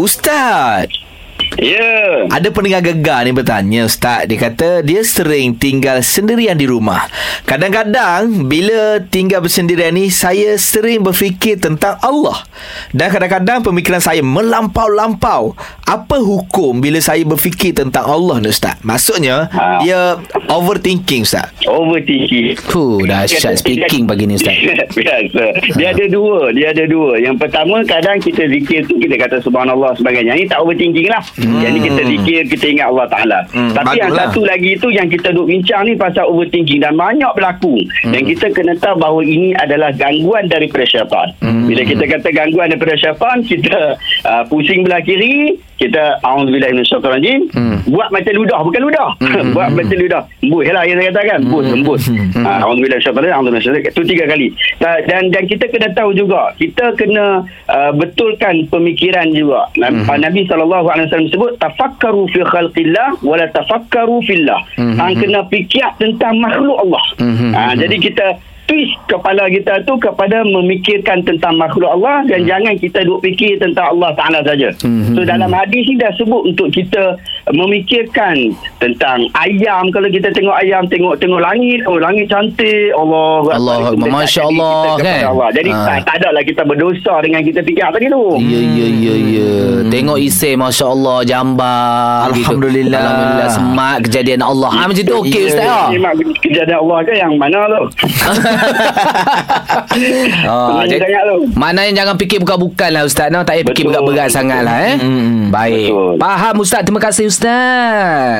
Ustaz. Ya. Ada pendengar gegar ni bertanya Ustaz. Dia kata dia sering tinggal sendirian di rumah. Kadang-kadang bila tinggal bersendirian ni Saya sering berfikir tentang Allah. Dan kadang-kadang pemikiran saya melampau-lampau Apa hukum bila saya berfikir tentang Allah ni Ustaz Maksudnya Ha. dia overthinking Ustaz Overthinking. Puh, dahsyat speaking pagi ni Ustaz. Biasa. Dia ada dua. Dia ada dua. Yang pertama, kadang kita zikir tu kita kata subhanallah sebagainya. Ini tak overthinking lah. Hmm. Yang ni kita zikir, kita ingat Allah Ta'ala. Hmm, Tapi yang baguslah. satu lagi tu yang kita duk bincang ni pasal overthinking. Dan banyak berlaku. Hmm. Dan kita kena tahu bahawa ini adalah gangguan daripada syaitan. Hmm. Bila kita kata gangguan daripada syaitan, kita uh, pusing belah kiri, kita a'udzubillahiminasyaitanirrajim hmm. buat macam ludah bukan ludah. Hmm. buat macam ludah. Embus lah yang saya katakan embus embus Ah, a'udzubillahiminasyaitanirrajim a'udzubillahiminasyaitanirrajim itu tiga kali. Ta- dan dan kita kena tahu juga kita kena uh, betulkan pemikiran juga. Nabi, Nabi SAW sebut tafakkaru fi khalqillah wala tafakkaru fillah. Hang kena fikir tentang makhluk Allah. Ah, jadi kita twist kepala kita tu kepada memikirkan tentang makhluk Allah dan hmm. jangan kita duk fikir tentang Allah Taala saja. Hmm. So dalam hadis ni dah sebut untuk kita memikirkan tentang ayam kalau kita tengok ayam tengok tengok langit oh langit cantik Allah Allah Masya Allah, kan? Allah. Jadi Ha. tak, tak ada lah kita berdosa dengan kita fikir tadi tu. Ya, ya, ya, ya. Tengok isi, Masya Allah, jambar. Alhamdulillah. Gitu. Alhamdulillah, semak kejadian Allah. Ha, macam tu okey, Ya. Ustaz. ah? Memang kejadian Allah ke yang mana tu? Senang jadi, tu. maknanya jangan fikir bukan-bukan lah Ustaz. No? Tak payah fikir berat-berat sangat lah. Eh? Hmm. Baik. Betul. Faham Ustaz. Terima kasih Ustaz.